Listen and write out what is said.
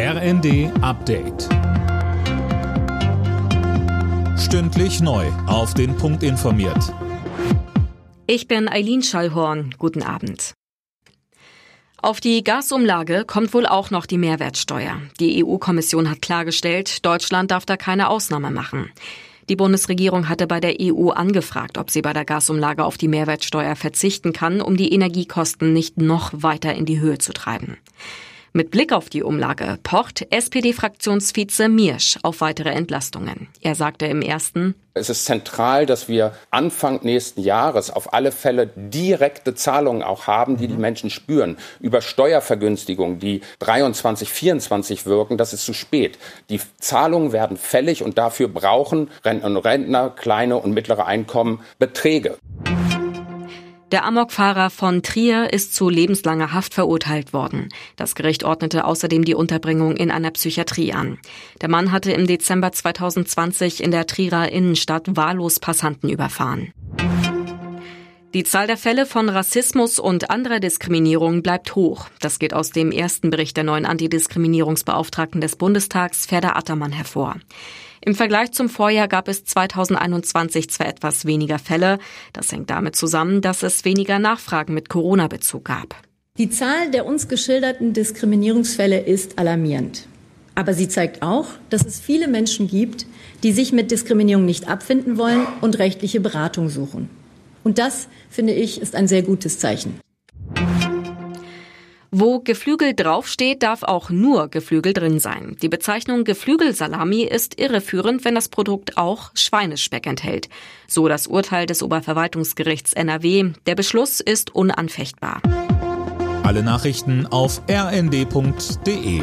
RND Update. Stündlich neu. Auf den Punkt informiert. Ich bin Eileen Schallhorn. Guten Abend. Auf die Gasumlage kommt wohl auch noch die Mehrwertsteuer. Die EU-Kommission hat klargestellt, Deutschland darf da keine Ausnahme machen. Die Bundesregierung hatte bei der EU angefragt, ob sie bei der Gasumlage auf die Mehrwertsteuer verzichten kann, um die Energiekosten nicht noch weiter in die Höhe zu treiben. Mit Blick auf die Umlage pocht SPD-Fraktionsvize Miersch auf weitere Entlastungen. Er sagte im ersten, es ist zentral, dass wir Anfang nächsten Jahres auf alle Fälle direkte Zahlungen auch haben, die die mhm. Menschen spüren. Über Steuervergünstigungen, die 23, 24 wirken, das ist zu spät. Die Zahlungen werden fällig und dafür brauchen Rentner und Rentner, kleine und mittlere Einkommen Beträge. Der Amokfahrer von Trier ist zu lebenslanger Haft verurteilt worden. Das Gericht ordnete außerdem die Unterbringung in einer Psychiatrie an. Der Mann hatte im Dezember 2020 in der Trierer Innenstadt wahllos Passanten überfahren. Die Zahl der Fälle von Rassismus und anderer Diskriminierung bleibt hoch. Das geht aus dem ersten Bericht der neuen Antidiskriminierungsbeauftragten des Bundestags, Ferda Attermann, hervor. Im Vergleich zum Vorjahr gab es 2021 zwar etwas weniger Fälle. Das hängt damit zusammen, dass es weniger Nachfragen mit Corona-Bezug gab. Die Zahl der uns geschilderten Diskriminierungsfälle ist alarmierend. Aber sie zeigt auch, dass es viele Menschen gibt, die sich mit Diskriminierung nicht abfinden wollen und rechtliche Beratung suchen. Und das, finde ich, ist ein sehr gutes Zeichen. Wo Geflügel draufsteht, darf auch nur Geflügel drin sein. Die Bezeichnung Geflügelsalami ist irreführend, wenn das Produkt auch Schweinespeck enthält. So das Urteil des Oberverwaltungsgerichts NRW. Der Beschluss ist unanfechtbar. Alle Nachrichten auf rnd.de